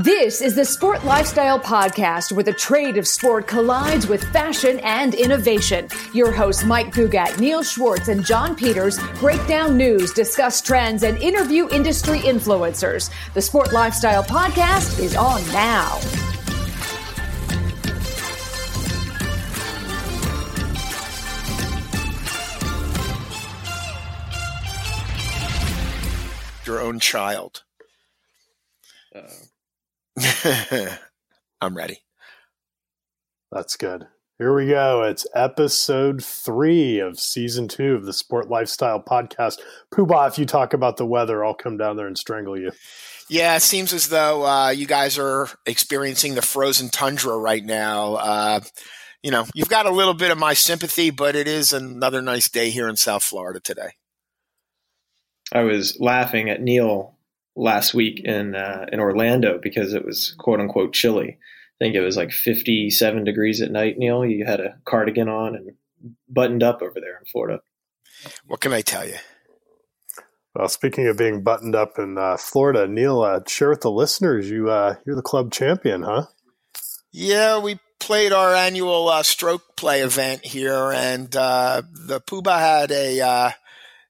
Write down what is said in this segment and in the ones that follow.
This is the Sport Lifestyle Podcast, where the trade of sport collides with fashion and innovation. Your hosts, Mike Gugat, Neil Schwartz, and John Peters, break down news, discuss trends, and interview industry influencers. The Sport Lifestyle Podcast is on now. Your own child. Uh I'm ready. That's good. Here we go. It's episode three of season two of the Sport Lifestyle Podcast. Poobah, if you talk about the weather, I'll come down there and strangle you. Yeah, it seems as though uh, you guys are experiencing the frozen tundra right now. Uh, you know, you've got a little bit of my sympathy, but it is another nice day here in South Florida today. I was laughing at Neil last week in uh, in Orlando because it was quote unquote chilly. I think it was like 57 degrees at night. Neil, you had a cardigan on and buttoned up over there in Florida. What can I tell you? Well, speaking of being buttoned up in uh, Florida, Neil, uh, share with the listeners you uh, you're the club champion, huh? Yeah, we played our annual uh, stroke play event here, and uh, the Poobah had a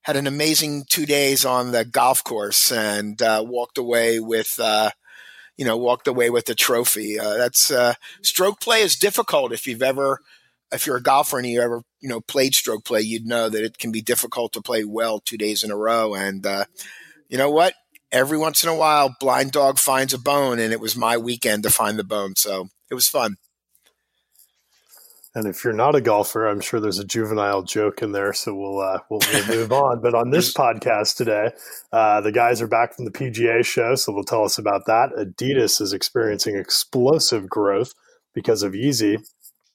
had an amazing two days on the golf course and uh, walked away with, uh, you know, walked away with the trophy. Uh, that's uh, stroke play is difficult. If you've ever, if you're a golfer and you ever, you know, played stroke play, you'd know that it can be difficult to play well two days in a row. And uh, you know what? Every once in a while, blind dog finds a bone, and it was my weekend to find the bone. So it was fun. And if you're not a golfer, I'm sure there's a juvenile joke in there, so we'll uh, we'll, move on. But on this podcast today, uh, the guys are back from the PGA show, so they'll tell us about that. Adidas is experiencing explosive growth because of Yeezy,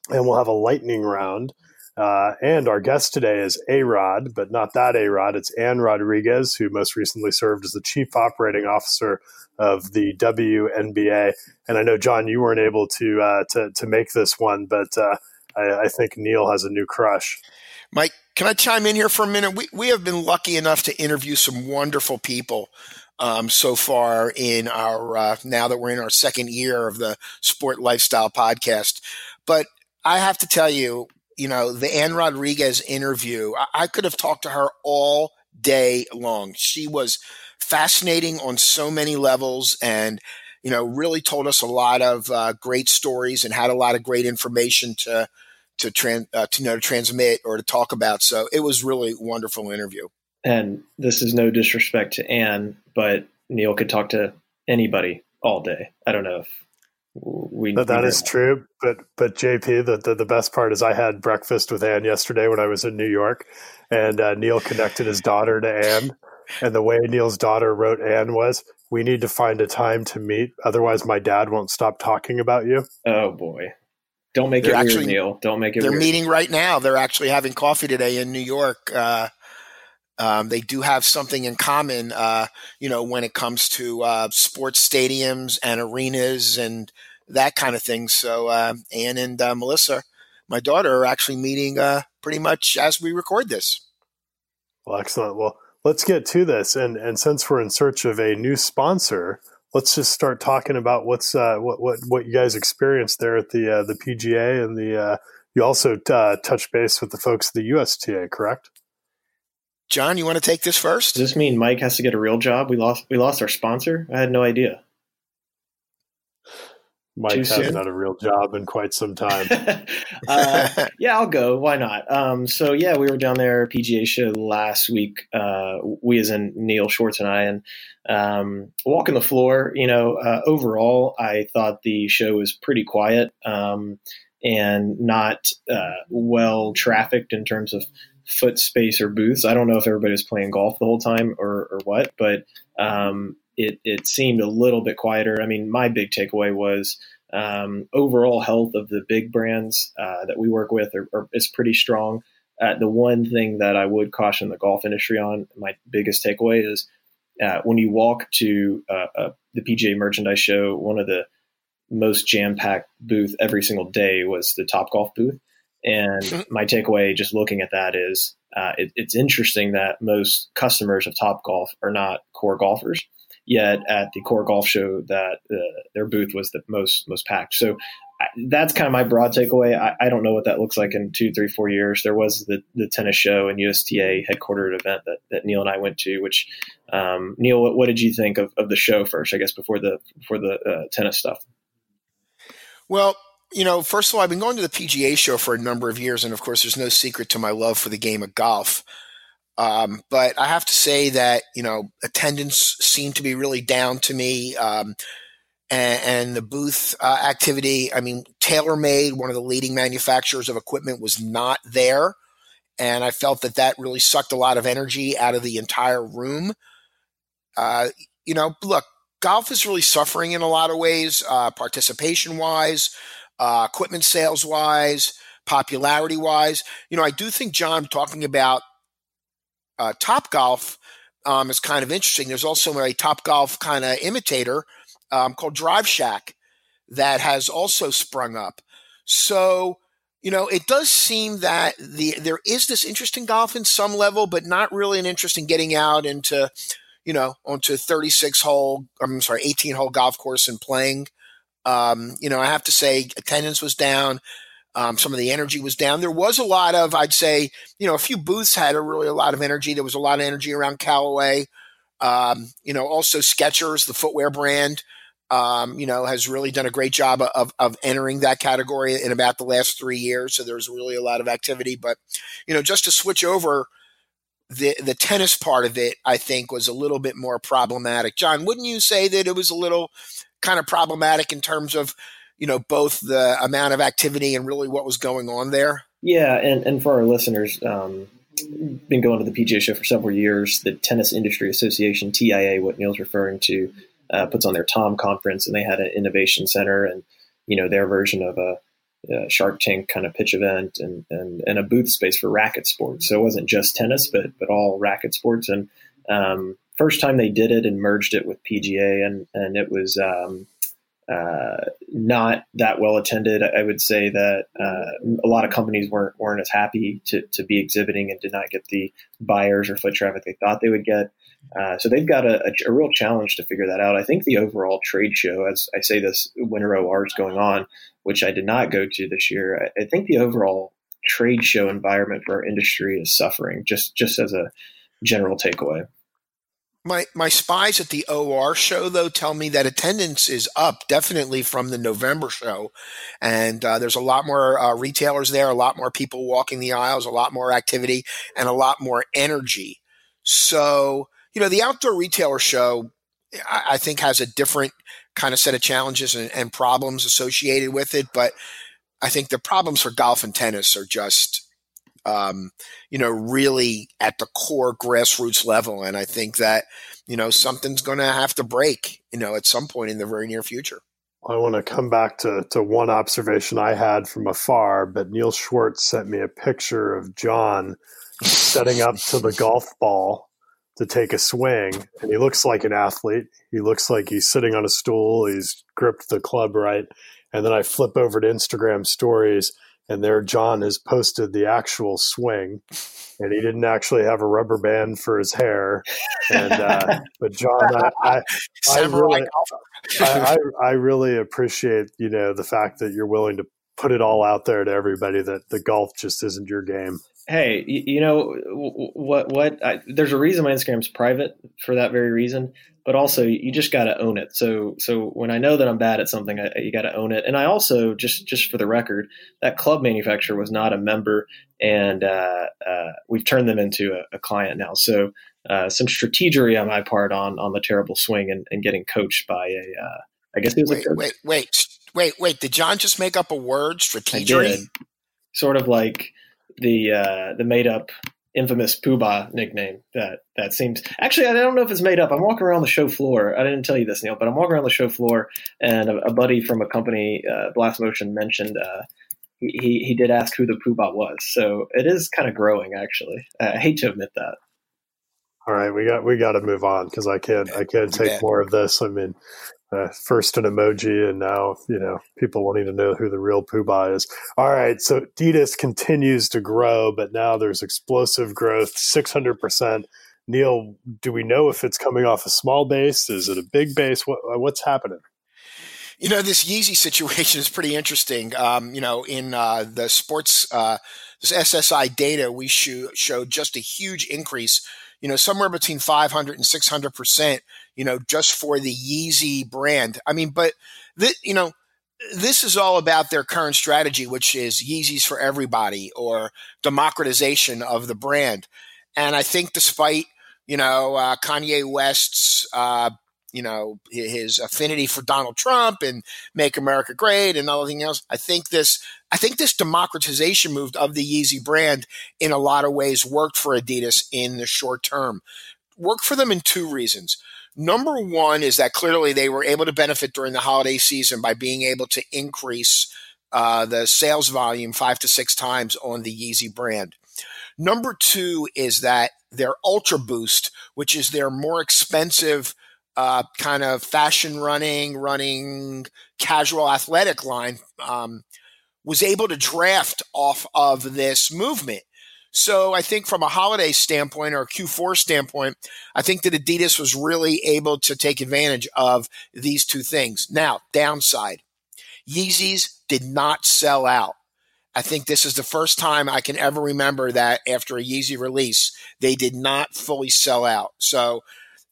and we'll have a lightning round. Uh, and our guest today is A Rod, but not that A Rod. It's Ann Rodriguez, who most recently served as the chief operating officer of the WNBA. And I know John, you weren't able to uh, to to make this one, but uh, I, I think Neil has a new crush. Mike, can I chime in here for a minute? We we have been lucky enough to interview some wonderful people um, so far in our uh, now that we're in our second year of the Sport Lifestyle podcast. But I have to tell you, you know, the Ann Rodriguez interview, I, I could have talked to her all day long. She was fascinating on so many levels and you know really told us a lot of uh, great stories and had a lot of great information to to, trans, uh, to you know to transmit or to talk about. So it was really wonderful interview. And this is no disrespect to Ann, but Neil could talk to anybody all day. I don't know if we. But that is true. But but JP, the, the, the best part is I had breakfast with Ann yesterday when I was in New York, and uh, Neil connected his daughter to Ann. And the way Neil's daughter wrote Ann was, "We need to find a time to meet, otherwise my dad won't stop talking about you." Oh boy. Don't make they're it actually, weird, Neil. Don't make it. They're weird. meeting right now. They're actually having coffee today in New York. Uh, um, they do have something in common, uh, you know, when it comes to uh, sports stadiums and arenas and that kind of thing. So, uh, Ann and uh, Melissa, my daughter, are actually meeting uh, pretty much as we record this. Well, excellent. Well, let's get to this. And and since we're in search of a new sponsor, let's just start talking about what's uh, what what what you guys experienced there at the uh, the PGA and the. Uh, you also uh, touch base with the folks at the USTA, correct? John, you want to take this first? Does this mean Mike has to get a real job? We lost we lost our sponsor. I had no idea. Mike hasn't had a real job in quite some time. uh, yeah, I'll go. Why not? Um, so yeah, we were down there PGA show last week. Uh, we, as in Neil Schwartz and I, and um, walking the floor. You know, uh, overall, I thought the show was pretty quiet um, and not uh, well trafficked in terms of foot space or booths. I don't know if everybody was playing golf the whole time or, or what, but um, it, it seemed a little bit quieter. I mean, my big takeaway was um, overall health of the big brands uh, that we work with are, are, is pretty strong. Uh, the one thing that I would caution the golf industry on, my biggest takeaway is uh, when you walk to uh, uh, the PGA Merchandise Show, one of the most jam packed booth every single day was the Top Golf booth. And my takeaway, just looking at that, is uh, it, it's interesting that most customers of Top Golf are not core golfers yet at the core golf show that uh, their booth was the most most packed. So that's kind of my broad takeaway. I, I, don't know what that looks like in two, three, four years. There was the, the tennis show and USTA headquartered event that, that Neil and I went to. Which um, Neil, what, what, did you think of, of the show first? I guess before the before the uh, tennis stuff. Well, you know, first of all, I've been going to the PGA show for a number of years, and of course, there's no secret to my love for the game of golf. Um, but I have to say that you know attendance seemed to be really down to me. Um, and, and, the booth uh, activity. I mean, TaylorMade, one of the leading manufacturers of equipment, was not there, and I felt that that really sucked a lot of energy out of the entire room. Uh, you know, look, golf is really suffering in a lot of ways, uh, participation wise, uh, equipment sales wise, popularity wise. You know, I do think John talking about uh, Top Golf um, is kind of interesting. There's also a Top Golf kind of imitator um, called Drive Shack that has also sprung up. So, you know, it does seem that the there is this interest in golf in some level, but not really an interest in getting out into, you know, onto 36 hole, I'm sorry, 18 hole golf course and playing. Um, you know, I have to say attendance was down. Um, some of the energy was down. There was a lot of, I'd say, you know, a few booths had a really a lot of energy. There was a lot of energy around Callaway. Um, you know, also Skechers, the footwear brand, um, you know, has really done a great job of, of entering that category in about the last three years. So there's really a lot of activity. But, you know, just to switch over, the the tennis part of it, I think, was a little bit more problematic. John, wouldn't you say that it was a little kind of problematic in terms of, you know, both the amount of activity and really what was going on there? Yeah, and, and for our listeners, um, been going to the PGA show for several years. The Tennis Industry Association, TIA, what Neil's referring to, uh, puts on their Tom conference, and they had an innovation center and you know their version of a, a Shark Tank kind of pitch event and, and and a booth space for racket sports. So it wasn't just tennis, but but all racket sports. And um, first time they did it and merged it with PGA, and and it was um, uh, not that well attended. I would say that uh, a lot of companies weren't weren't as happy to to be exhibiting and did not get the buyers or foot traffic they thought they would get. Uh, so they've got a, a, a, real challenge to figure that out. I think the overall trade show, as I say this, Winter OR is going on, which I did not go to this year. I, I, think the overall trade show environment for our industry is suffering. Just just as a general takeaway. My my spies at the OR show though tell me that attendance is up definitely from the November show, and uh, there's a lot more uh, retailers there, a lot more people walking the aisles, a lot more activity, and a lot more energy. So you know, the outdoor retailer show, I, I think, has a different kind of set of challenges and, and, problems associated with it. But I think the problems for golf and tennis are just, um, you know, really at the core grassroots level. And I think that, you know, something's going to have to break, you know, at some point in the very near future. I want to come back to, to one observation I had from afar, but Neil Schwartz sent me a picture of John setting up to the golf ball to take a swing and he looks like an athlete. He looks like he's sitting on a stool, he's gripped the club right. And then I flip over to Instagram stories and there John has posted the actual swing and he didn't actually have a rubber band for his hair. And uh, but John, I, I, I really, I, I, really appreciate you know the fact that you're willing to put it all out there to everybody that the golf just isn't your game hey, you, you know what? What? I, there's a reason my Instagram's private for that very reason. But also, you just got to own it. So, so when I know that I'm bad at something, I, you got to own it. And I also, just just for the record, that club manufacturer was not a member, and uh, uh, we've turned them into a, a client now. So, uh, some strategery on my part on on the terrible swing and, and getting coached by a, uh, I guess it was wait, a wait, wait, wait, wait. Did John just make up a word? Strategery. Sort of like the uh, the made up infamous Poobah nickname that that seems actually I don't know if it's made up. I'm walking around the show floor. I didn't tell you this, Neil, but I'm walking around the show floor, and a, a buddy from a company, uh, Blast Motion, mentioned uh, he he did ask who the Poobah was. So it is kind of growing, actually. I hate to admit that. All right, we got we got to move on because I can't I can't take more of this. I mean, uh, first an emoji, and now you know people wanting to know who the real Poobah is. All right, so Adidas continues to grow, but now there's explosive growth, six hundred percent Neil, do we know if it's coming off a small base? Is it a big base? What, what's happening? You know, this Yeezy situation is pretty interesting. Um, you know, in uh, the sports, uh, this SSI data, we sh- showed just a huge increase, you know, somewhere between 500 and 600%, you know, just for the Yeezy brand. I mean, but, th- you know, this is all about their current strategy, which is Yeezys for everybody or democratization of the brand. And I think despite, you know, uh, Kanye West's uh, you know his affinity for Donald Trump and make America great and everything else. I think this I think this democratization move of the Yeezy brand in a lot of ways worked for Adidas in the short term. Worked for them in two reasons. Number one is that clearly they were able to benefit during the holiday season by being able to increase uh, the sales volume five to six times on the Yeezy brand. Number two is that their Ultra Boost, which is their more expensive uh, kind of fashion running, running casual athletic line, um, was able to draft off of this movement. So I think from a holiday standpoint or a Q4 standpoint, I think that Adidas was really able to take advantage of these two things. Now, downside, Yeezys did not sell out. I think this is the first time I can ever remember that after a Yeezy release, they did not fully sell out. So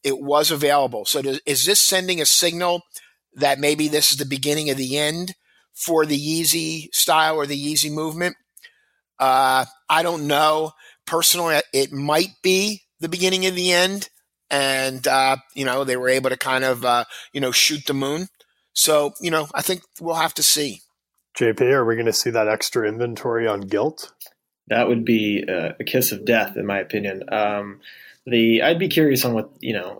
it was available. So does, is this sending a signal that maybe this is the beginning of the end for the Yeezy style or the Yeezy movement? Uh, I don't know. Personally, it might be the beginning of the end. And, uh, you know, they were able to kind of, uh, you know, shoot the moon. So, you know, I think we'll have to see. JP, are we going to see that extra inventory on Gilt? That would be a kiss of death, in my opinion. Um, the I'd be curious on what you know.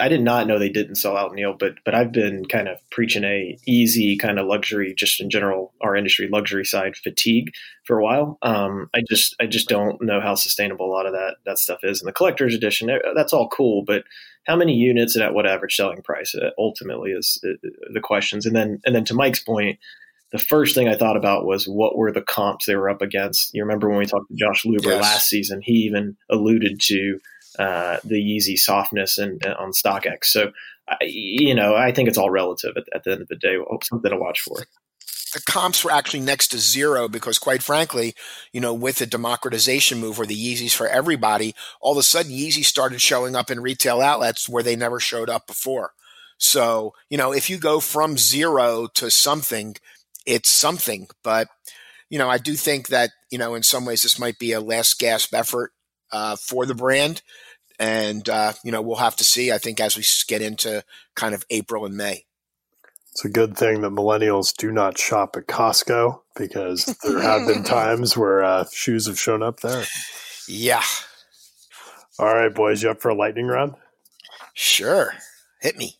I did not know they didn't sell out Neil, but but I've been kind of preaching a easy kind of luxury, just in general, our industry luxury side fatigue for a while. Um, I just I just don't know how sustainable a lot of that that stuff is. And the collector's edition, eh, that's all cool, but how many units and at what average selling price uh, ultimately is uh, the questions. And then and then to Mike's point, the first thing I thought about was what were the comps they were up against. You remember when we talked to Josh Luber yes. last season? He even alluded to uh, the Yeezy softness and, and, on StockX. So, I, you know, I think it's all relative at, at the end of the day. Something to watch for the comps were actually next to zero because quite frankly, you know, with the democratization move where the Yeezys for everybody, all of a sudden Yeezy started showing up in retail outlets where they never showed up before. So, you know, if you go from zero to something, it's something. But, you know, I do think that, you know, in some ways this might be a last gasp effort uh, for the brand. And, uh, you know, we'll have to see, I think, as we get into kind of April and May. It's a good thing that millennials do not shop at Costco because there have been times where uh, shoes have shown up there. Yeah. All right, boys, you up for a lightning round? Sure. Hit me.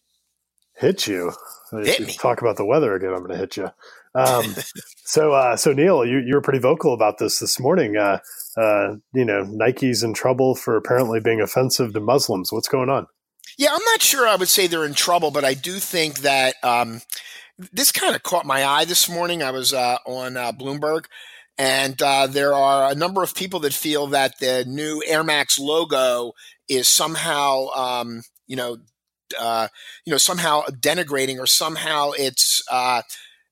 Hit you. Hit me. Talk about the weather again. I'm going to hit you. Um, so, uh, so Neil, you, you were pretty vocal about this this morning. Uh, uh, you know, Nike's in trouble for apparently being offensive to Muslims. What's going on? Yeah, I'm not sure I would say they're in trouble, but I do think that um, this kind of caught my eye this morning. I was uh, on uh, Bloomberg, and uh, there are a number of people that feel that the new Air Max logo is somehow, um, you know, uh, you know, somehow denigrating or somehow it's uh,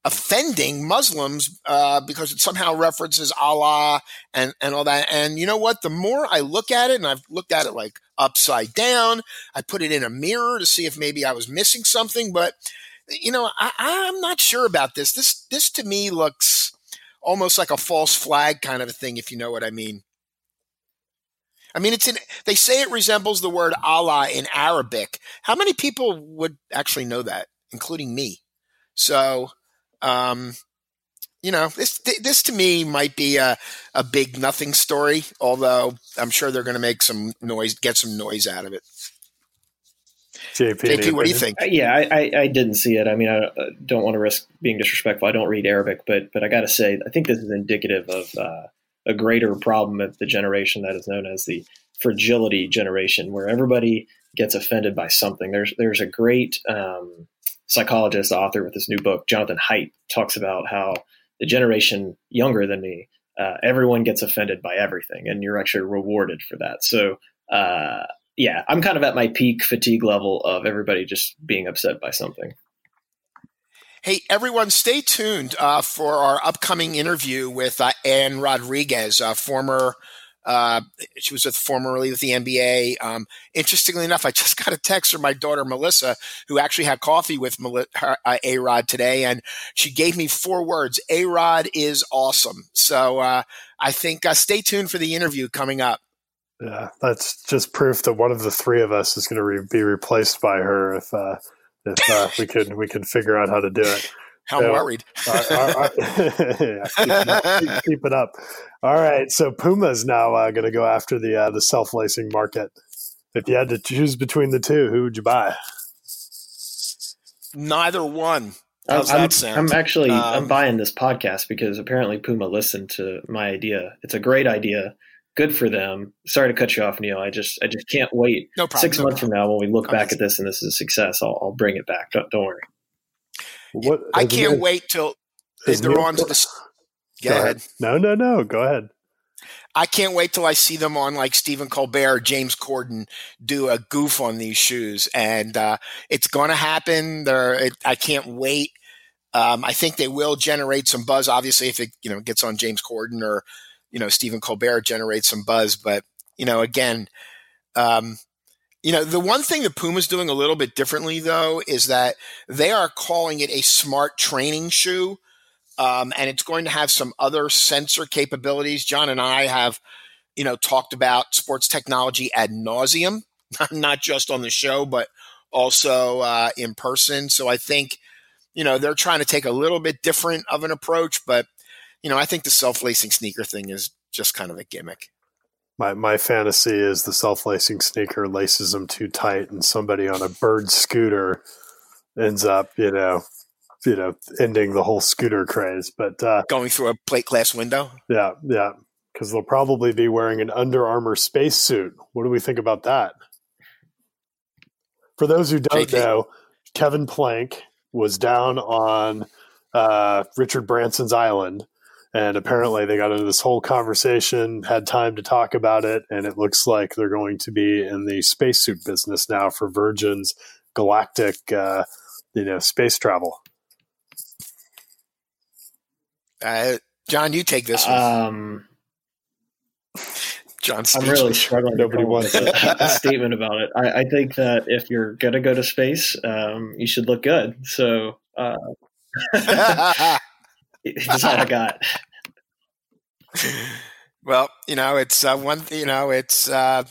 offending Muslims uh, because it somehow references Allah and, and all that. And you know what? The more I look at it, and I've looked at it like upside down, I put it in a mirror to see if maybe I was missing something. But you know, I, I'm not sure about this. This this to me looks almost like a false flag kind of a thing, if you know what I mean. I mean, it's in, they say it resembles the word Allah in Arabic. How many people would actually know that, including me? So, um, you know, this this to me might be a, a big nothing story, although I'm sure they're going to make some noise, get some noise out of it. JP, JP what do you think? Uh, yeah, I, I, I, didn't see it. I mean, I don't want to risk being disrespectful. I don't read Arabic, but but I got to say, I think this is indicative of uh, a greater problem of the generation that is known as the fragility generation, where everybody gets offended by something. There's there's a great um, psychologist, author with this new book, Jonathan Haidt, talks about how the generation younger than me, uh, everyone gets offended by everything, and you're actually rewarded for that. So uh, yeah, I'm kind of at my peak fatigue level of everybody just being upset by something. Hey, everyone, stay tuned uh, for our upcoming interview with uh, Ann Rodriguez, a former. Uh, she was with formerly with the NBA. Um, interestingly enough, I just got a text from my daughter Melissa, who actually had coffee with uh, A Rod today, and she gave me four words: A Rod is awesome. So uh, I think uh, stay tuned for the interview coming up. Yeah, that's just proof that one of the three of us is going to re- be replaced by her if uh, if uh, we could we could figure out how to do it. How so, worried. uh, uh, yeah, keep, it up, keep, keep, it up. All right. So Puma's now uh, going to go after the uh, the self lacing market. If you had to choose between the two, who would you buy? Neither one. How's I'm, that sound? I'm actually um, I'm buying this podcast because apparently Puma listened to my idea. It's a great idea good for them. Sorry to cut you off, Neil. I just I just can't wait. No problem. Six no months problem. from now, when we look back at this and this is a success, I'll, I'll bring it back. Don't, don't worry. What, I can't wait till they're on to the. Go, go ahead. ahead. No, no, no. Go ahead. I can't wait till I see them on like Stephen Colbert, or James Corden do a goof on these shoes, and uh, it's going to happen. There, it, I can't wait. Um, I think they will generate some buzz. Obviously, if it you know gets on James Corden or you know Stephen Colbert generates some buzz. But you know, again, um, you know, the one thing that Puma's doing a little bit differently though is that they are calling it a smart training shoe. Um, and it's going to have some other sensor capabilities. John and I have, you know, talked about sports technology ad nauseum, not just on the show, but also uh, in person. So I think, you know, they're trying to take a little bit different of an approach, but you know, I think the self lacing sneaker thing is just kind of a gimmick. My my fantasy is the self lacing sneaker laces them too tight, and somebody on a bird scooter ends up, you know, you know, ending the whole scooter craze. But uh, going through a plate glass window. Yeah, yeah, because they'll probably be wearing an Under Armour spacesuit. What do we think about that? For those who don't know, Kevin Plank was down on uh, Richard Branson's island and apparently, they got into this whole conversation, had time to talk about it, and it looks like they're going to be in the spacesuit business now for Virgin's galactic, uh, you know, space travel. Uh, John, you take this one. Um, John, I'm really struggling. Nobody wants a, a, statement about it. I, I, think that if you're going to go to space, um, you should look good. So. Uh, That's all I got. well, you know, it's uh, one. You know, it's uh,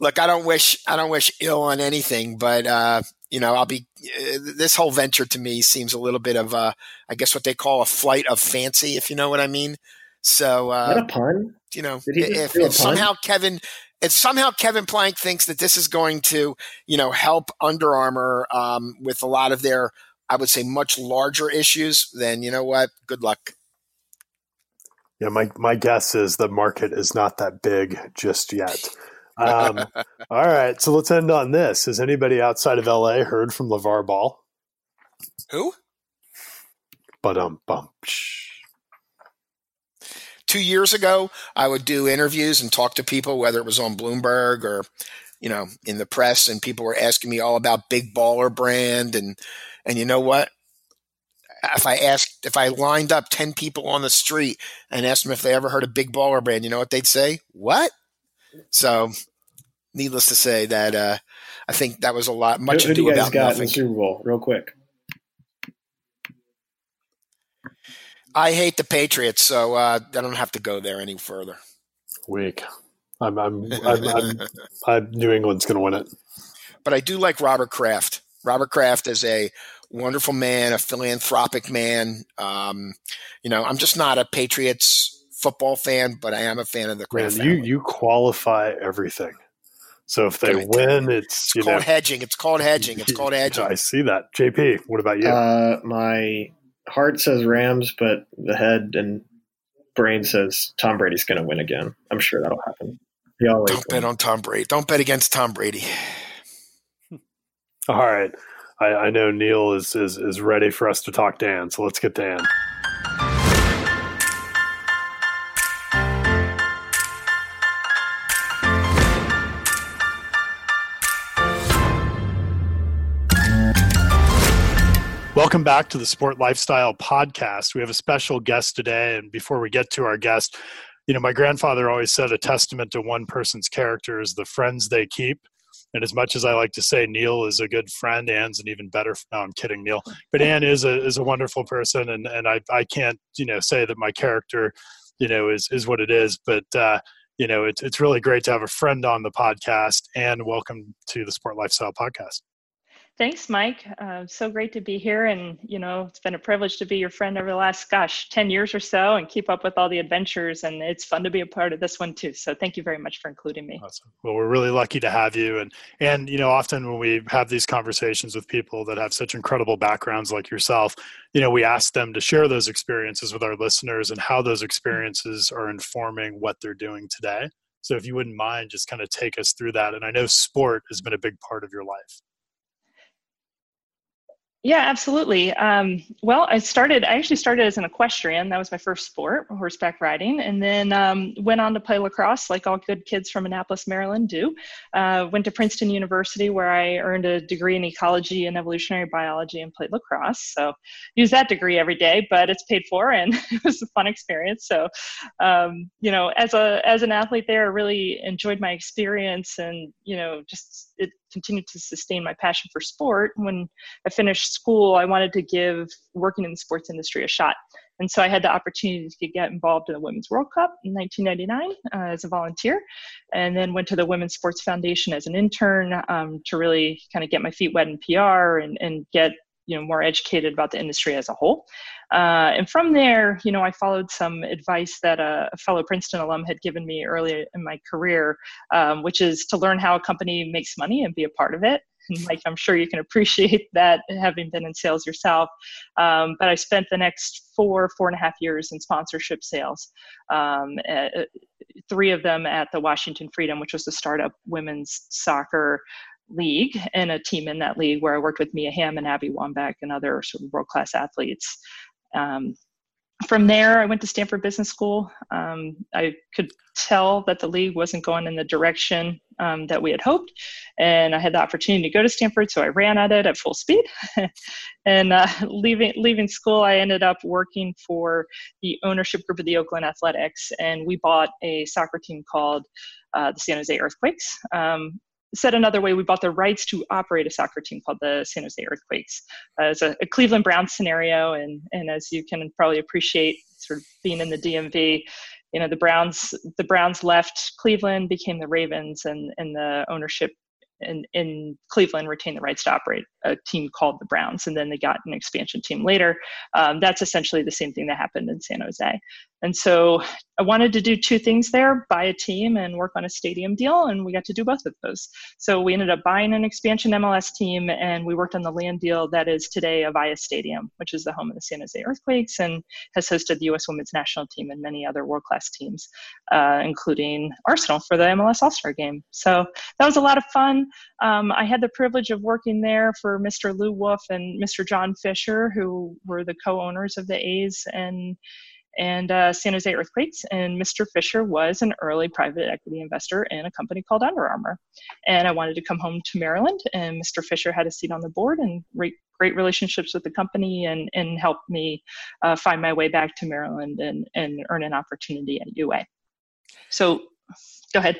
look. I don't wish. I don't wish ill on anything, but uh, you know, I'll be. Uh, this whole venture to me seems a little bit of, a, I guess, what they call a flight of fancy, if you know what I mean. So, uh, a pun. You know, if, if somehow Kevin, if somehow Kevin Plank thinks that this is going to, you know, help Under Armour um, with a lot of their I would say much larger issues, then you know what? Good luck. Yeah, my my guess is the market is not that big just yet. Um, all right, so let's end on this. Has anybody outside of LA heard from LaVar Ball? Who? But um bum. Two years ago, I would do interviews and talk to people, whether it was on Bloomberg or, you know, in the press, and people were asking me all about Big Baller Brand and and you know what? If I asked, if I lined up 10 people on the street and asked them if they ever heard of Big Baller Brand, you know what they'd say? What? So, needless to say, that uh, I think that was a lot, much who, ado who do you guys got nothing. in the Super Bowl, real quick? I hate the Patriots, so uh, I don't have to go there any further. Weak. I'm, I'm, I'm, I'm, I'm New England's going to win it. But I do like Robert Kraft. Robert Kraft is a wonderful man, a philanthropic man. Um, you know, I'm just not a Patriots football fan, but I am a fan of the Kraft. Man, you you qualify everything. So if they win, it's, it's called know, hedging. It's called hedging. It's called hedging. I see that. JP, what about you? Uh, my heart says Rams, but the head and brain says Tom Brady's going to win again. I'm sure that'll happen. Don't wins. bet on Tom Brady. Don't bet against Tom Brady. All right. I, I know Neil is, is is ready for us to talk Dan, so let's get Dan. Welcome back to the Sport Lifestyle Podcast. We have a special guest today, and before we get to our guest, you know, my grandfather always said a testament to one person's character is the friends they keep. And as much as I like to say Neil is a good friend, Ann's an even better. No, I'm kidding, Neil. But Ann is a is a wonderful person, and and I I can't you know say that my character, you know, is is what it is. But uh, you know, it's it's really great to have a friend on the podcast. And welcome to the Sport Lifestyle Podcast. Thanks, Mike. Uh, so great to be here. And, you know, it's been a privilege to be your friend over the last, gosh, 10 years or so and keep up with all the adventures. And it's fun to be a part of this one too. So thank you very much for including me. Awesome. Well, we're really lucky to have you. And, and, you know, often when we have these conversations with people that have such incredible backgrounds like yourself, you know, we ask them to share those experiences with our listeners and how those experiences are informing what they're doing today. So if you wouldn't mind, just kind of take us through that. And I know sport has been a big part of your life. Yeah, absolutely. Um, well, I started, I actually started as an equestrian. That was my first sport, horseback riding, and then um, went on to play lacrosse like all good kids from Annapolis, Maryland do. Uh, went to Princeton University where I earned a degree in ecology and evolutionary biology and played lacrosse. So use that degree every day, but it's paid for and it was a fun experience. So, um, you know, as a, as an athlete there, I really enjoyed my experience and, you know, just it continued to sustain my passion for sport. When I finished school, I wanted to give working in the sports industry a shot. And so I had the opportunity to get involved in the Women's World Cup in 1999 uh, as a volunteer, and then went to the Women's Sports Foundation as an intern um, to really kind of get my feet wet in PR and, and get you know more educated about the industry as a whole. Uh, and from there, you know, I followed some advice that a, fellow Princeton alum had given me early in my career, um, which is to learn how a company makes money and be a part of it. And Mike, I'm sure you can appreciate that having been in sales yourself. Um, but I spent the next four, four and a half years in sponsorship sales. Um, three of them at the Washington Freedom, which was a startup women's soccer league and a team in that league where I worked with Mia Hamm and Abby Wambach and other sort of world class athletes. Um, from there, I went to Stanford Business School. Um, I could tell that the league wasn't going in the direction um, that we had hoped, and I had the opportunity to go to Stanford, so I ran at it at full speed. and uh, leaving leaving school, I ended up working for the ownership group of the Oakland Athletics, and we bought a soccer team called uh, the San Jose Earthquakes. Um, said another way, we bought the rights to operate a soccer team called the San Jose Earthquakes. Uh, it's a, a, Cleveland Browns scenario, and and as you can probably appreciate, sort of being in the DMV, you know the Browns the Browns left Cleveland, became the Ravens, and and the ownership in, in Cleveland retained the rights to operate a team called the Browns, and then they got an expansion team later. Um, that's essentially the same thing that happened in San Jose. And so I wanted to do two things there buy a team and work on a stadium deal, and we got to do both of those. So we ended up buying an expansion MLS team, and we worked on the land deal that is today Avaya Stadium, which is the home of the San Jose Earthquakes and has hosted the U.S. women's national team and many other world class teams, uh, including Arsenal for the MLS All Star game. So that was a lot of fun. Um, I had the privilege of working there for Mr. Lew Wolff and Mr. John Fisher, who were the co owners of the A's and and uh, San Jose Earthquakes. And Mr. Fisher was an early private equity investor in a company called Under Armour. And I wanted to come home to Maryland, and Mr. Fisher had a seat on the board and re- great relationships with the company and, and helped me uh, find my way back to Maryland and, and earn an opportunity at UA. So go ahead.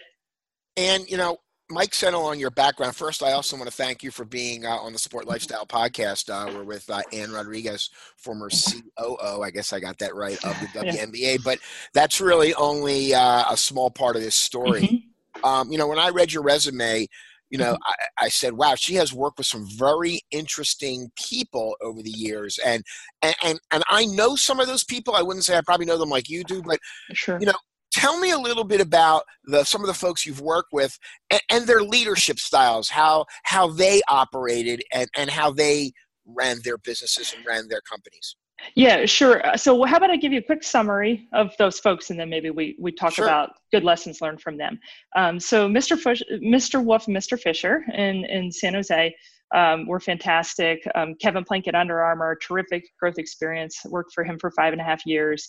And, you know, Mike said along your background. First, I also want to thank you for being uh, on the Sport Lifestyle podcast. Uh, we're with uh, Ann Rodriguez, former COO. I guess I got that right of the WNBA, yeah. but that's really only uh, a small part of this story. Mm-hmm. Um, you know, when I read your resume, you know, mm-hmm. I, I, said, "Wow, she has worked with some very interesting people over the years," and and and, and I know some of those people. I wouldn't say I probably know them like you do, but sure. you know, tell me a little bit about the, some of the folks you've worked with and, and, their leadership styles, how how they operated and, and how they ran their businesses and ran their companies. Yeah, sure. Uh, so how about I give you a quick summary of those folks, and then maybe we we talk sure. about good lessons learned from them. Um, so Mr. Fish, Mr. Wolff, and Mr. Fisher in in San Jose um, were fantastic. Um, Kevin Plank at Under Armour, terrific growth experience. Worked for him for five and a half years.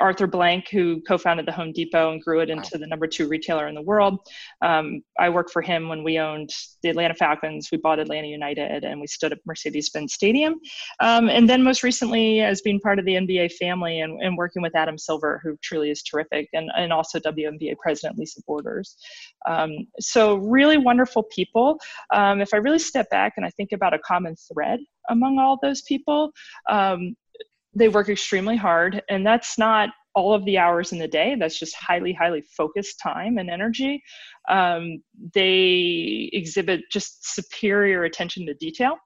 Arthur Blank, who co-founded the Home Depot and grew it into the number two retailer in the world. Um, I worked for him when we owned the Atlanta Falcons. We bought Atlanta United, and we stood up Mercedes-Benz Stadium. Um, and then most recently, as being part of the NBA family and, and, working with Adam Silver, who truly is terrific, and, and also WNBA President Lisa Borders. Um, so really wonderful people. Um, if I really step back and I think about a common thread among all those people, um, they work extremely hard and that's not all of the hours in the day. That's just highly highly focused time and energy. Um, they exhibit just superior attention to detail.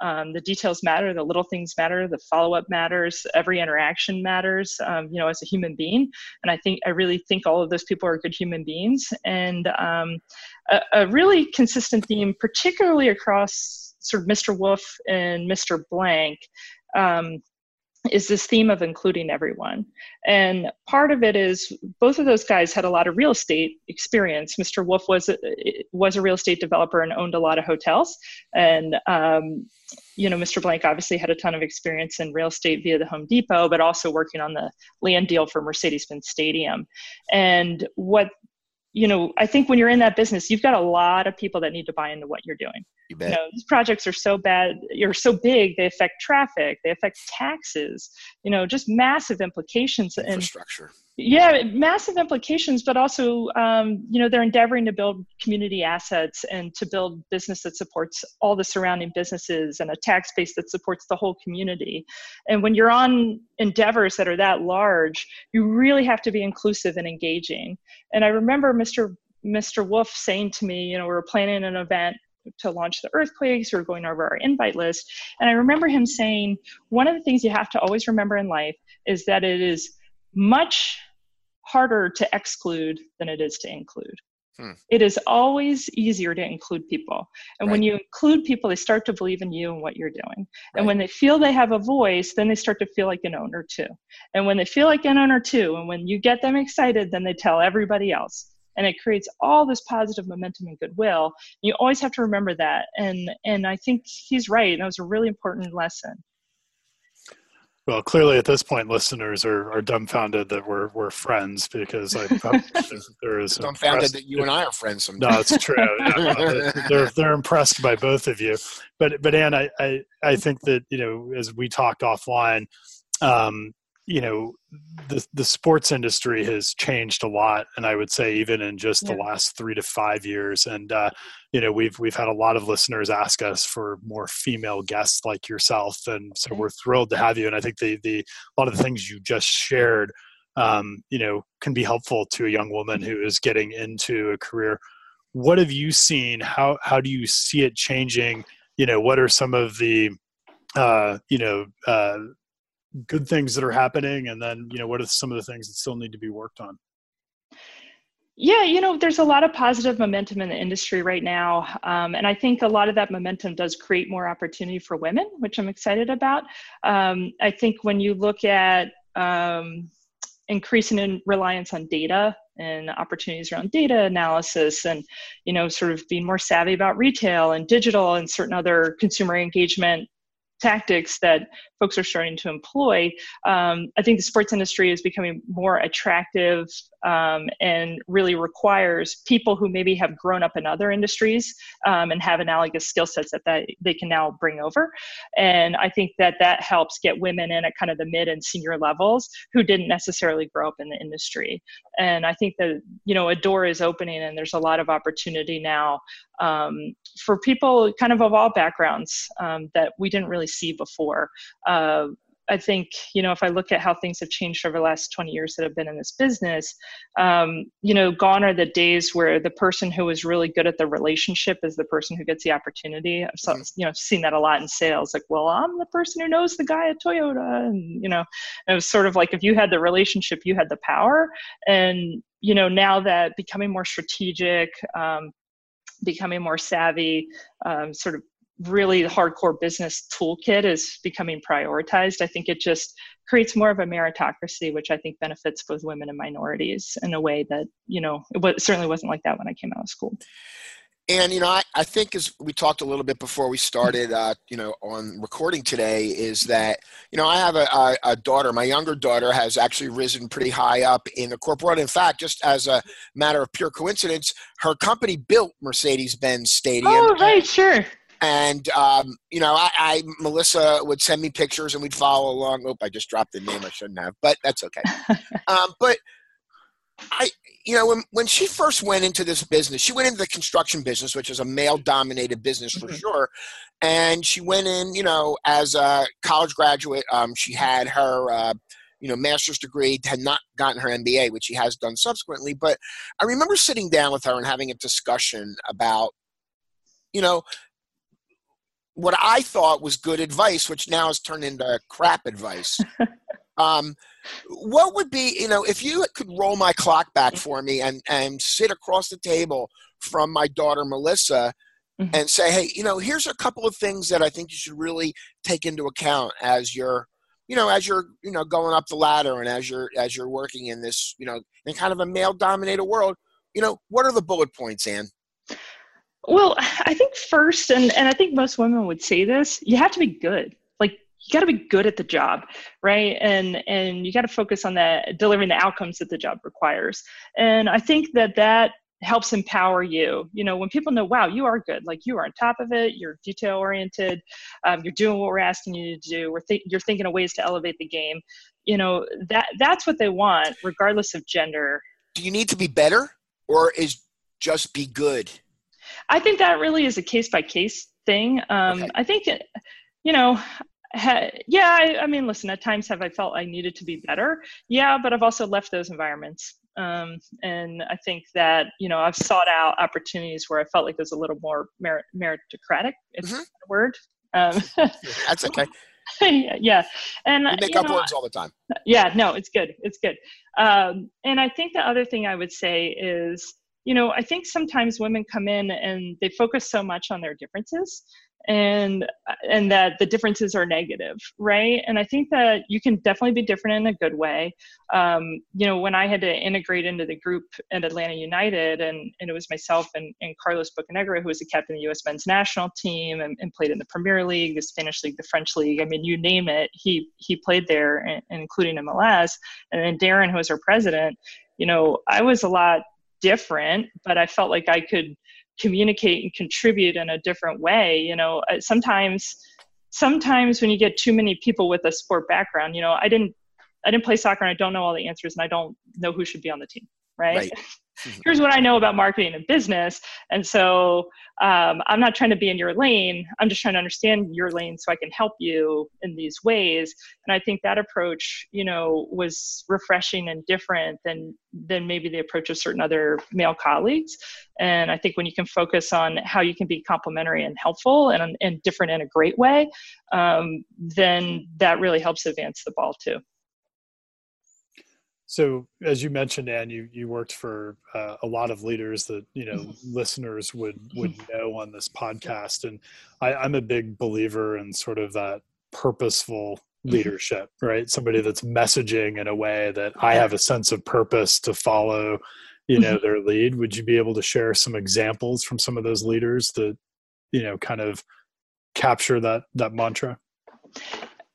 Um, the details matter the little things matter the follow-up matters every interaction matters um, you know as a human being. And i think i really think all of those people are good human beings. And um, a, a, really consistent theme particularly across sort of mr wolff and mr blank um, is this theme of including everyone. And part of it is both of those guys had a lot of real estate experience. Mr. Wolff was a, was a real estate developer and owned a lot of hotels. And um, you know, Mr. Blank obviously had a ton of experience in real estate via the Home Depot, but also working on the land deal for Mercedes-Benz Stadium. And what you know, I think when you're in that business, you've got a lot of people that need to buy into what you're doing. You, bet. you know, these projects are so bad, you're so big, they affect traffic, they affect taxes, you know, just massive implications. Infrastructure. And, yeah massive implications but also um, you know they're endeavoring to build community assets and to build business that supports all the surrounding businesses and a tax base that supports the whole community. And when you're on endeavors that are that large you really have to be inclusive and engaging. And i remember mr mr wolff saying to me you know we are planning an event to launch the earthquakes we are going over our invite list. And i remember him saying one of the things you have to always remember in life is that it is much harder to exclude than it is to include. Hmm. It is always easier to include people. And right. when you include people, they start to believe in you and what you're doing. Right. And when they feel they have a voice, then they start to feel like an owner too. And when they feel like an owner too, and when you get them excited, then they tell everybody else. And it creates all this positive momentum and goodwill. You always have to remember that. And and I think he's right. And That was a really important lesson. Well, clearly at this point, listeners are, are dumbfounded that we're we're friends because I there is dumbfounded that you and I are friends. Sometimes. No, it's true. yeah, they're they're impressed by both of you, but but Ann, I, I I think that you know as we talked offline, um, you know the the sports industry has changed a lot and i would say even in just yeah. the last 3 to 5 years. And uh, you know we've we've had a lot of listeners ask us for more female guests like yourself. And so okay. we're thrilled to have you. And i think the the a lot of the things you just shared um, you know can be helpful to a young woman who is getting into a career. What have you seen? How how do you see it changing? You know what are some of the uh, you know uh, good things that are happening and then you know what are some of the things that still need to be worked on? Yeah you know there's a lot of positive momentum in the industry right now um, and i think a lot of that momentum does create more opportunity for women which i'm excited about. Um, i think when you look at um, increasing in reliance on data and opportunities around data analysis and you know sort of being more savvy about retail and digital and certain other consumer engagement tactics that folks are starting to employ, um, I think the sports industry is becoming more attractive um, and really requires people who maybe have grown up in other industries um, and have analogous skill sets that, that they can now bring over. And I think that that helps get women in at kind of the mid and senior levels who didn't necessarily grow up in the industry. And I think that, you know, a door is opening and there's a lot of opportunity now um, for people kind of of all backgrounds um, that we didn't really see before. Uh, I think, you know, if I look at how things have changed over the last 20 years that I've been in this business, um, you know, gone are the days where the person who is really good at the relationship is the person who gets the opportunity. I've mm-hmm. you know, seen that a lot in sales. Like, well, I'm the person who knows the guy at Toyota. And, you know, it was sort of like if you had the relationship, you had the power. And, you know, now that becoming more strategic, um, becoming more savvy, um, sort of really the hardcore business toolkit is becoming prioritized. I think it just creates more of a meritocracy, which I think benefits both women and minorities in a way that, you know, it was, certainly wasn't like that when I came out of school. And you know, I, I think as we talked a little bit before we started, uh, you know, on recording today, is that you know I have a, a, a, daughter. My younger daughter has actually risen pretty high up in the corporate world. In fact, just as a matter of pure coincidence, her company built Mercedes-Benz Stadium. Oh, right, sure. And um, you know, I, I, Melissa would send me pictures, and we'd follow along. Oh, I just dropped the name I shouldn't have, but that's okay. um, but I, you know, when, when she first went into this business, she went into the construction business, which is a male dominated business for mm-hmm. sure. And she went in, you know, as a college graduate. Um, she had her, uh, you know, master's degree, had not gotten her MBA, which she has done subsequently. But I remember sitting down with her and having a discussion about, you know, what I thought was good advice, which now has turned into crap advice. um, what would be, you know, if you could roll my clock back for me and, and sit across the table from my daughter Melissa mm-hmm. and say, hey, you know, here's a couple of things that I think you should really take into account as you're, you know, as you're, you know, going up the ladder and as you're as you're working in this, you know, in kind of a male dominated world, you know, what are the bullet points, Ann? Well, I think first, and, and I think most women would say this, you have to be good. Like you got to be good at the job right? And and you got to focus on that delivering the outcomes that the job requires. And i think that that helps empower you. You know when people know wow you are good. Like you are on top of it. You're detail oriented. Um, you're doing what we're asking you to do. We're th- you're thinking of ways to elevate the game. You know that that's what they want regardless of gender. Do you need to be better or is just be good i think that really is a case by case thing. Um, okay. i think you know yeah I, I, mean listen at times have i felt i needed to be better? Yeah but i've also left those environments. Um, and i think that you know i've sought out opportunities where i felt like there's a little more merit- meritocratic if mm-hmm. a word. Um, that's okay. Yeah. And you make up know, words all the time. yeah no it's good it's good. Um, and i think the other thing i would say is you know i think sometimes women come in and they focus so much on their differences and and that the differences are negative right? And i think that you can definitely be different in a good way. Um, you know when i had to integrate into the group at atlanta united and, and it was myself and, and carlos bocanegra who was the captain of the us men's national team and, and, played in the premier league the spanish league the french league i mean you name it he he played there including mls and then darren who was our president you know i was a lot different but i felt like i could communicate and contribute in a different way you know uh, sometimes sometimes when you get too many people with a sport background you know i didn't i didn't play soccer and i don't know all the answers and i don't know who should be on the team right, right. here's what I know about marketing and business. And so um, I'm not trying to be in your lane. I'm just trying to understand your lane so I can help you in these ways. And I think that approach, you know, was refreshing and different than than maybe the approach of certain other male colleagues. And I think when you can focus on how you can be complementary and helpful and, and different in a great way, um, then that really helps advance the ball too. So, as you mentioned, Ann, you you worked for uh, a lot of leaders that you know mm-hmm. listeners would would mm-hmm. know on this podcast, and I, I'm a big believer in sort of that purposeful mm-hmm. leadership, right? Somebody that's messaging in a way that I have a sense of purpose to follow, you know, their lead. Would you be able to share some examples from some of those leaders that you know kind of capture that that mantra?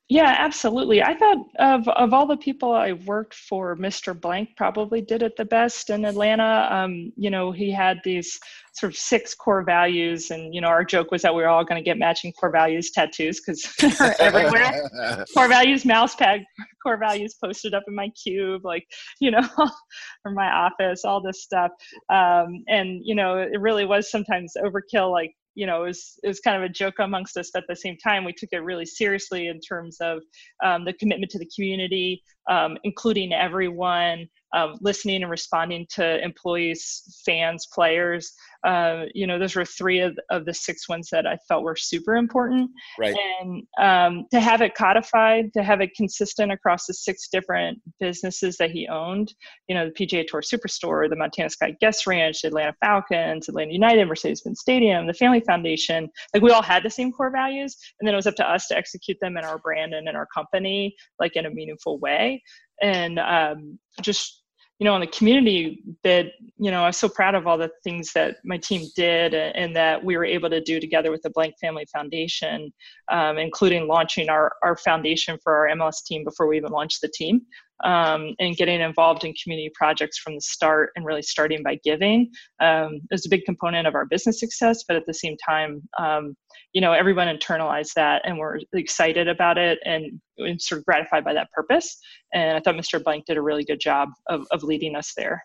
Yeah, absolutely. I thought of of all the people I worked for, Mr. Blank probably did it the best in Atlanta. Um, you know, he had these sort of six core values, and you know, our joke was that we were all going to get matching core values tattoos because they're everywhere. core values mouse pad, core values posted up in my cube, like you know, or my office, all this stuff. Um, and you know, it really was sometimes overkill, like you know, it was, it was kind of a joke amongst us, but at the same time, we took it really seriously in terms of um, the commitment to the community, um, including everyone, um, listening and responding to employees, fans, players. Uh, you know, those were three of, of the six ones that I felt were super important. Right. And um, to have it codified, to have it consistent across the six different businesses that he owned, you know, the PGA Tour Superstore, the Montana Sky Guest Ranch, the Atlanta Falcons, Atlanta United, Mercedes-Benz Stadium, the Family Foundation, like we all had the same core values. And then it was up to us to execute them in our brand and in our company, like in a meaningful way. And um, just you know, on the community bit, you know, I was so proud of all the things that my team did and that we were able to do together with the Blank Family Foundation, um, including launching our, our foundation for our MLS team before we even launched the team um, and getting involved in community projects from the start and really starting by giving um, is a big component of our business success. But at the same time, um, you know, everyone internalized that and we're excited about it and, and, sort of gratified by that purpose. And I thought Mr. Blank did a really good job of, of leading us there.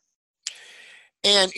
And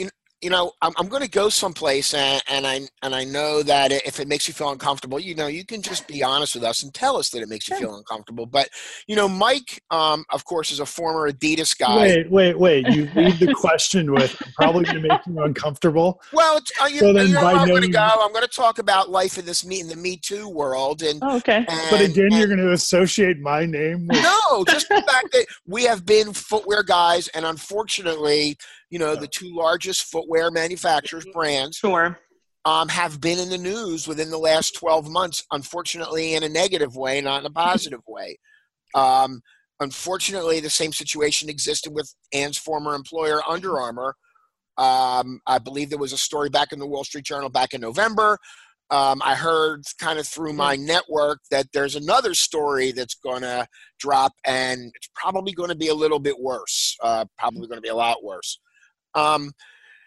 you know, I'm, I'm going to go someplace, and, and I and I know that if it makes you feel uncomfortable, you know, you can just be honest with us and tell us that it makes you feel uncomfortable. But you know, Mike, um, of course, is a former Adidas guy. Wait, wait, wait! You lead the question with probably going to make you uncomfortable. Well, uh, you, so then you know I'm going to go. I'm going to talk about life in this me in the Me Too world, and oh, okay. And, but again, and, you're going to associate my name. with No, just the fact that we have been footwear guys, and unfortunately you know, the two largest footwear manufacturers brands. Sure. Um, have been in the news within the last 12 months, unfortunately, in a negative way, not in a positive way. Um, unfortunately, the same situation existed with Ann's former employer, Under Armour. Um, I believe there was a story back in the Wall Street Journal back in November. Um, I heard kind of through my network that there's another story that's going to drop, and it's probably going to be a little bit worse. Uh, probably going to be a lot worse. Um,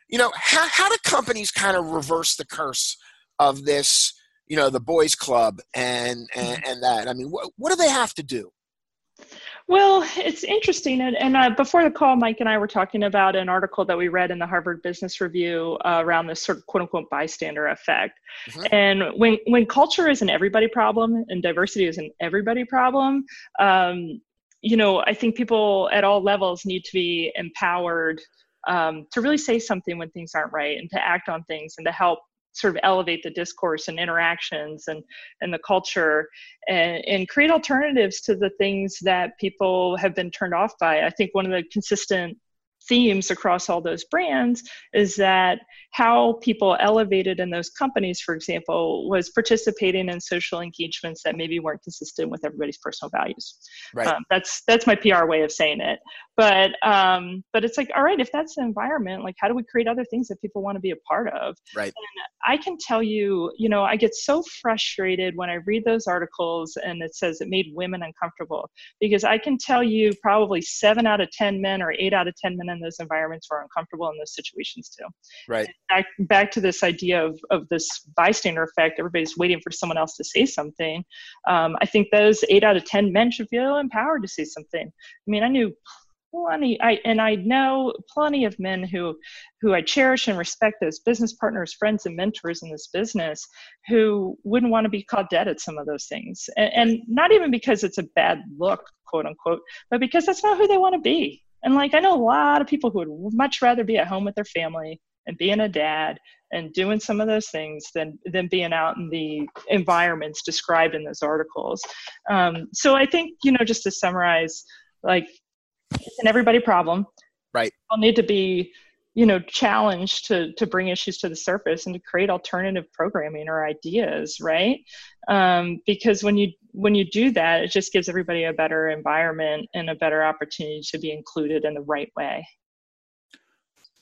you know, how, how do companies kind of reverse the curse of this, you know, the boys club and, and, mm-hmm. and that? I mean, what, what do they have to do? Well, it's interesting. And, and uh, before the call, Mike and I were talking about an article that we read in the Harvard Business Review uh, around this sort of quote unquote bystander effect. Mm-hmm. And when, when culture is an everybody problem and diversity is an everybody problem, um, you know, I think people at all levels need to be empowered um, to really say something when things aren't right and to act on things and to help sort of elevate the discourse and interactions and and the culture and, and create alternatives to the things that people have been turned off by. I think one of the consistent themes across all those brands is that how people elevated in those companies, for example, was participating in social engagements that maybe weren't consistent with everybody's personal values. Right. Um, that's that's my PR way of saying it. But um, but it's like, all right, if that's the environment, like, how do we create other things that people want to be a part of? Right. And I can tell you, you know, I get so frustrated when I read those articles and it says it made women uncomfortable because I can tell you probably seven out of ten men or eight out of ten men in those environments were uncomfortable in those situations too. Right back, back to this idea of, of this bystander effect, everybody's waiting for someone else to say something. Um, I think those eight out of 10 men should feel empowered to say something. I mean, I knew plenty I, and i know plenty of men who who i cherish and respect as business partners friends and mentors in this business who wouldn't want to be caught dead at some of those things and, and not even because it's a bad look quote unquote but because that's not who they want to be and like i know a lot of people who would much rather be at home with their family and being a dad and doing some of those things than than being out in the environments described in those articles. Um, so I think you know just to summarize, like it's an everybody problem. Right. People need to be you know challenge to to bring issues to the surface and to create alternative programming or ideas right um, because when you when you do that it just gives everybody a better environment and a better opportunity to be included in the right way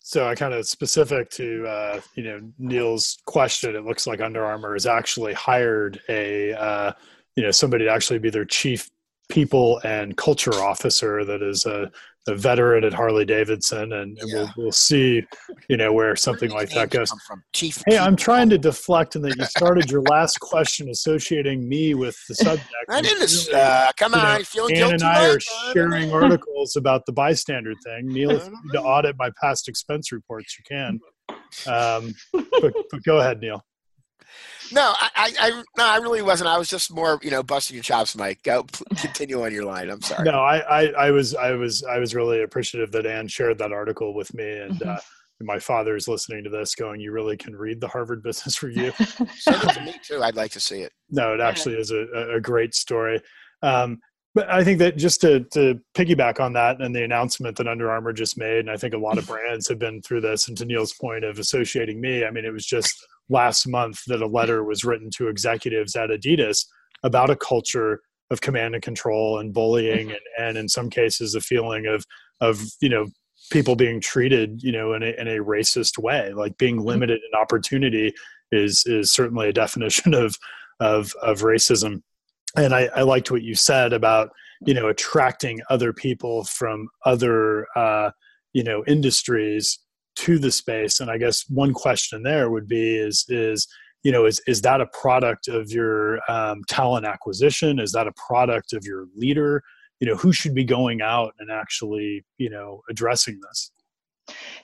so I kind of specific to uh, you know Neil's question. It looks like Under Armour has actually hired a uh, you know somebody to actually be their chief people and culture officer that is a, a veteran at Harley Davidson, and, and yeah. we'll we'll see, you know, where something where like that goes. From? Chief hey, I'm trying to deflect, and that you started your last question associating me with the subject. I didn't. Uh, come on, know, feeling Ann and I are sharing articles about the bystander thing. Neil, if you need to audit my past expense reports, you can. Um, but, but go ahead, Neil. No, I, I, no, I really wasn't. I was just more, you know, busting your chops, Mike. Go, continue on your line. I'm sorry. No, I, I, I was, I was, I was really appreciative that Ann shared that article with me, and mm-hmm. uh, my father is listening to this, going, "You really can read the Harvard Business Review." Send it to me too. I'd like to see it. No, it actually is a, a great story. Um, but I think that just to, to piggyback on that and the announcement that Under Armour just made, and I think a lot of brands have been through this. And to Neil's point of associating me, I mean, it was just last month that a letter was written to executives at Adidas about a culture of command and control and bullying mm-hmm. and, and in some cases a feeling of of you know people being treated, you know, in a, in a racist way, like being mm-hmm. limited in opportunity is is certainly a definition of of of racism. And I, I liked what you said about you know attracting other people from other uh, you know industries to the space. And I guess one question there would be is is you know is is that a product of your um, talent acquisition? Is that a product of your leader? You know who should be going out and actually you know addressing this?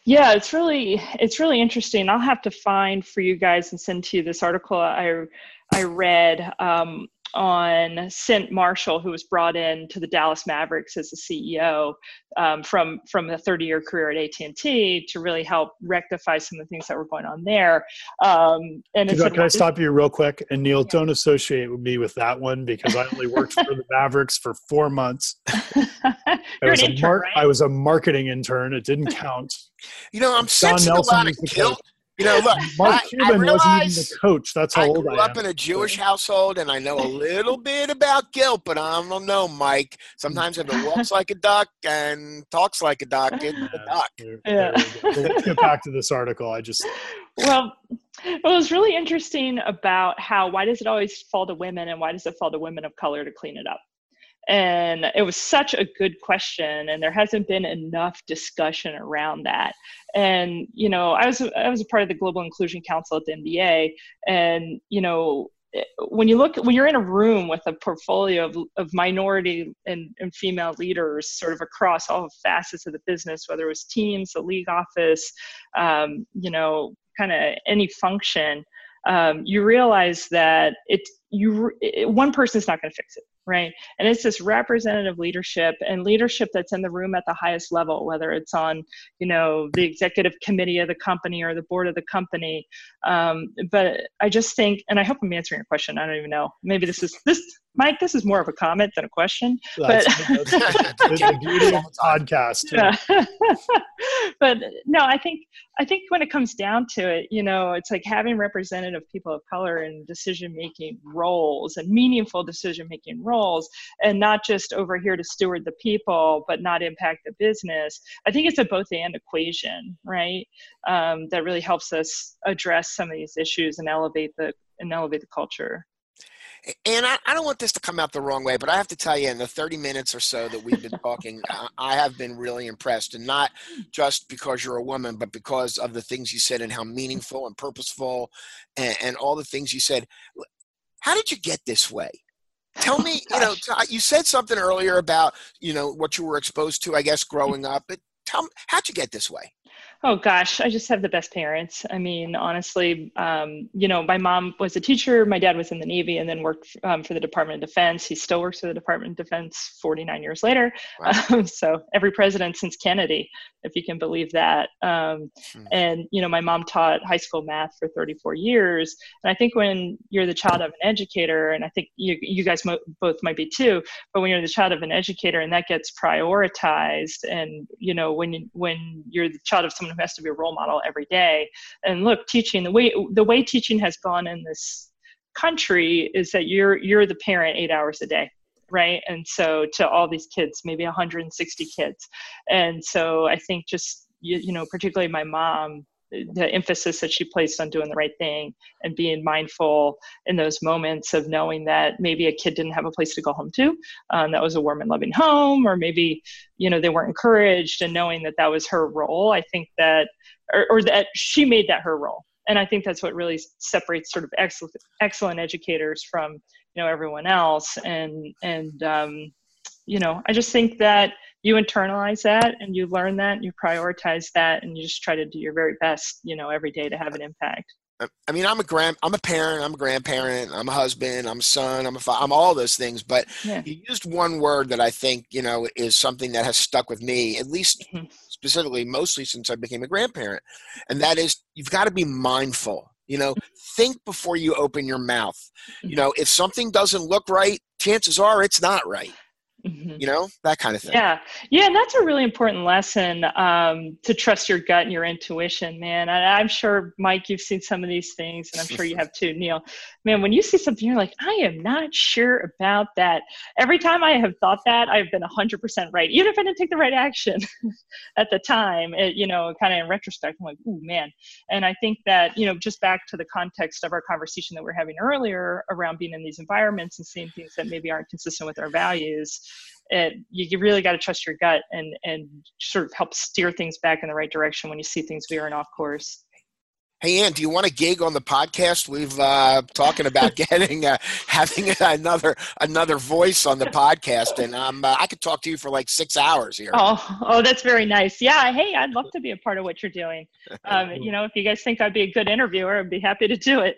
Yeah, it's really it's really interesting. I'll have to find for you guys and send to you this article I I read um, on Cynt Marshall, who was brought in to the Dallas Mavericks as the CEO um, from from a 30 year career at AT and T to really help rectify some of the things that were going on there. Um, and can, can I stop you real quick? And Neil, yeah. don't associate me with that one because I only worked for the Mavericks for four months. I was, intern, mar- right? I was a marketing intern. It didn't count. You know, I'm sensing a lot of guilt you know, look, Mark I, Cuban I realize, wasn't even the coach. That's how I old I grew up in a Jewish household, and I know a little bit about guilt, but I don't know, Mike. Sometimes if it walks like a duck and talks like a duck, it's yeah, a duck. yeah. Let's get back to this article. I just well, what was really interesting about how why does it always fall to women, and why does it fall to women of color to clean it up? And it was such a good question and there hasn't been enough discussion around that. And you know i was i was a part of the global inclusion council at the nba and you know when you look when you're in a room with a portfolio of, of minority and, and female leaders sort of across all facets of the business whether it was teams the league office um, you know kind of any function um, you realize that it you it, one person is not going to fix it right and it's this representative leadership and leadership that's in the room at the highest level whether it's on you know the executive committee of the company or the board of the company um, but i just think and i hope i'm answering your question i don't even know maybe this is this Mike, this is more of a comment than a question. But the beauty of podcast. Yeah. but no, I think I think when it comes down to it, you know, it's like having representative people of color in decision making roles and meaningful decision making roles, and not just over here to steward the people, but not impact the business. I think it's a both and equation, right? Um, that really helps us address some of these issues and elevate the and elevate the culture. And I, I, don't want this to come out the wrong way, but I have to tell you, in the 30 minutes or so that we've been talking, I have been really impressed. And not just because you're a woman, but because of the things you said and how meaningful and purposeful and, and all the things you said. How did you get this way? Tell me, you know, you said something earlier about, you know, what you were exposed to, I guess, growing up. But tell me, how'd you get this way? Oh gosh, I just have the best parents. I mean, honestly, um, you know, my mom was a teacher, my dad was in the Navy, and then worked um, for the Department of Defense. He still works for the Department of Defense 49 years later. Wow. Um, so every president since Kennedy, if you can believe that. Um, hmm. And you know, my mom taught high school math for 34 years, and I think when you're the child of an educator, and I think you you guys mo- both might be too, but when you're the child of an educator and that gets prioritized, and you know, when when you're the child of someone who has to be a role model every day. And look, teaching the way the way teaching has gone in this country is that you're you're the parent eight hours a day right and so to all these kids maybe 160 kids and so i think just you, you know particularly my mom the emphasis that she placed on doing the right thing and being mindful in those moments of knowing that maybe a kid didn't have a place to go home to um, that was a warm and loving home or maybe you know they weren't encouraged and knowing that that was her role i think that or, or that she made that her role. And i think that's what really separates sort of excellent excellent educators from you know everyone else. And and um, you know i just think that you internalize that and you learn that and you prioritize that and you just try to do your very best you know every day to have an impact I mean, I'm a grand, I'm a parent, I'm a grandparent, I'm a husband, I'm a son, I'm a I'm all those things. But yeah. you used one word that I think you know is something that has stuck with me, at least mm-hmm. specifically, mostly since I became a grandparent, and that is you've got to be mindful. You know, mm-hmm. think before you open your mouth. Mm-hmm. You know, if something doesn't look right, chances are it's not right. Mm-hmm. mm-hmm. you know, that kind of thing. Yeah. Yeah. And that's a really important lesson um, to trust your gut and your intuition, man. I, I'm sure, Mike, you've seen some of these things, and I'm sure you have too, Neil. Man, when you see something, you're like, I am not sure about that. Every time I have thought that, I've been 100% right, even if I didn't take the right action at the time, it, you know, kind of in retrospect, I'm like, ooh, man. And I think that, you know, just back to the context of our conversation that we are having earlier around being in these environments and seeing things that maybe aren't consistent with our values, it, you really got to trust your gut and, and sort of help steer things back in the right direction when you see things veering off course. Hey, Ann, do you want a gig on the podcast? We've uh, talking about getting uh, having another another voice on the podcast, and um, uh, I could talk to you for like six hours here. Oh, oh, that's very nice. Yeah, hey, I'd love to be a part of what you're doing. Um, you know, if you guys think I'd be a good interviewer, I'd be happy to do it.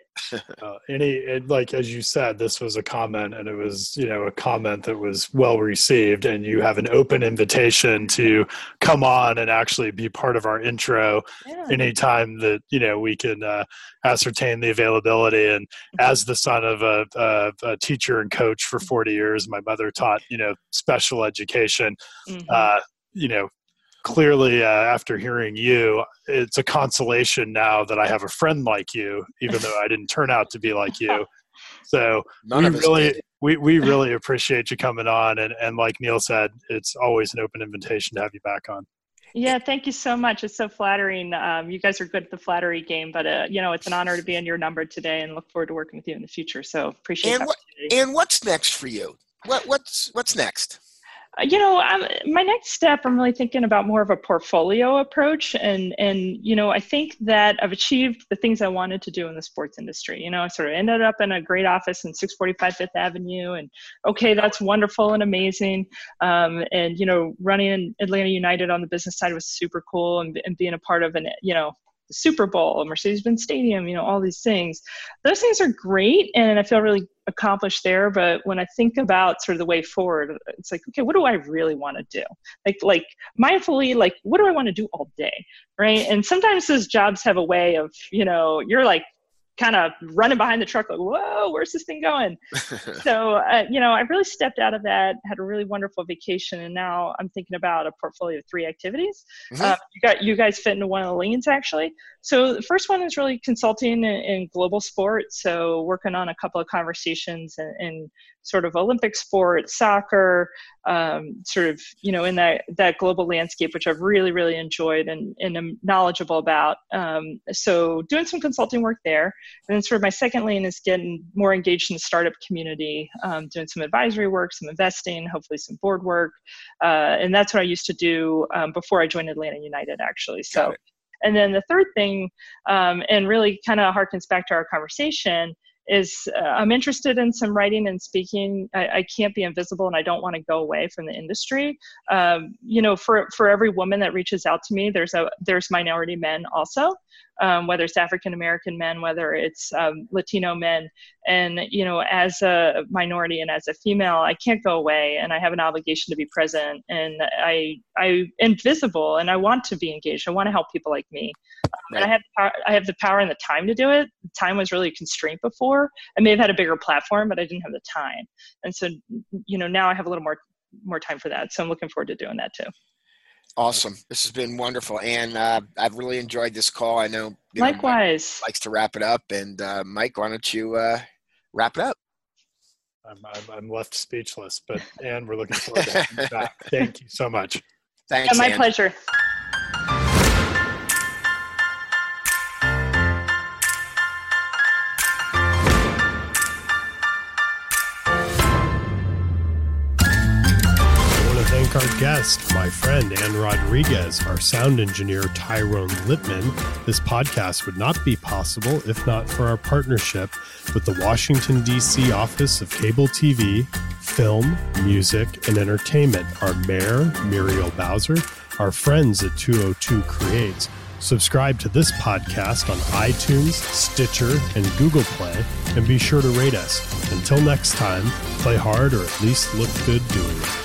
Uh, any it, like as you said, this was a comment, and it was you know a comment that was well received, and you have an open invitation to come on and actually be part of our intro yeah. anytime that you know we can uh, ascertain the availability. And as the son of a, a, a, teacher and coach for 40 years, my mother taught, you know, special education. Mm-hmm. Uh, you know, clearly uh, after hearing you, it's a consolation now that I have a friend like you, even though I didn't turn out to be like you. So None we really, we, we really appreciate you coming on. And, and like Neil said, it's always an open invitation to have you back on. Yeah, thank you so much. It's so flattering. Um, you guys are good at the flattery game, but uh, you know it's an honor to be in your number today, and look forward to working with you in the future. So appreciate. And what, and what's next for you? What what's what's next? You know I'm, my next step i'm really thinking about more of a portfolio approach and and you know i think that i've achieved the things i wanted to do in the sports industry. You know i sort of ended up in a great office in 645 fifth avenue and okay that's wonderful and amazing. Um, and you know running atlanta united on the business side was super cool and, and being a part of an you know Super Bowl, Mercedes-Benz Stadium, you know, all these things. Those things are great, and I feel really accomplished there. But when I think about sort of the way forward, it's like, okay, what do I really want to do? Like, like mindfully, like, what do I want to do all day, right? And sometimes those jobs have a way of, you know, you're like kind of running behind the truck like whoa where's this thing going? So uh, you know i really stepped out of that had a really wonderful vacation and now i'm thinking about a portfolio of three activities. Mm-hmm. uh, you got you guys fit into one of the lanes actually. So the first one is really consulting in, in global sport so working on a couple of conversations and, and sort of Olympic sport, soccer, um, sort of you know in that that global landscape, which I've really really enjoyed and, and am knowledgeable about. Um, so doing some consulting work there, and then sort of my second lane is getting more engaged in the startup community, um, doing some advisory work, some investing, hopefully some board work, uh, and that's what I used to do um, before I joined Atlanta United actually. So. And then the third thing, um, and really kind of harkens back to our conversation, is uh, I'm interested in some writing and speaking. I, I, can't be invisible and I don't want to go away from the industry. Um, you know, for, for every woman that reaches out to me, there's a, there's minority men also um, whether it's African American men, whether it's um, Latino men. And, you know, as a minority and as a female, I can't go away and I have an obligation to be present. And I, I am visible and I want to be engaged. I want to help people like me. Um, right. And I have, power, I have the power and the time to do it. Time was really a constraint before. I may have had a bigger platform, but I didn't have the time. And so, you know, now I have a little more more time for that. So I'm looking forward to doing that too. Awesome. This has been wonderful. And uh, I've really enjoyed this call. I know. Likewise. Know likes to wrap it up. And uh, Mike, why don't you uh, wrap it up? I'm, I'm, I'm, left speechless, but Ann, we're looking forward to having you back. Thank you so much. Thanks. Yeah, my Ann. pleasure. Guest, my friend Ann Rodriguez, our sound engineer Tyrone Lippman. This podcast would not be possible if not for our partnership with the Washington, D.C. Office of Cable TV, Film, Music, and Entertainment, our mayor, Muriel Bowser, our friends at 202 Creates. Subscribe to this podcast on iTunes, Stitcher, and Google Play, and be sure to rate us. Until next time, play hard or at least look good doing it.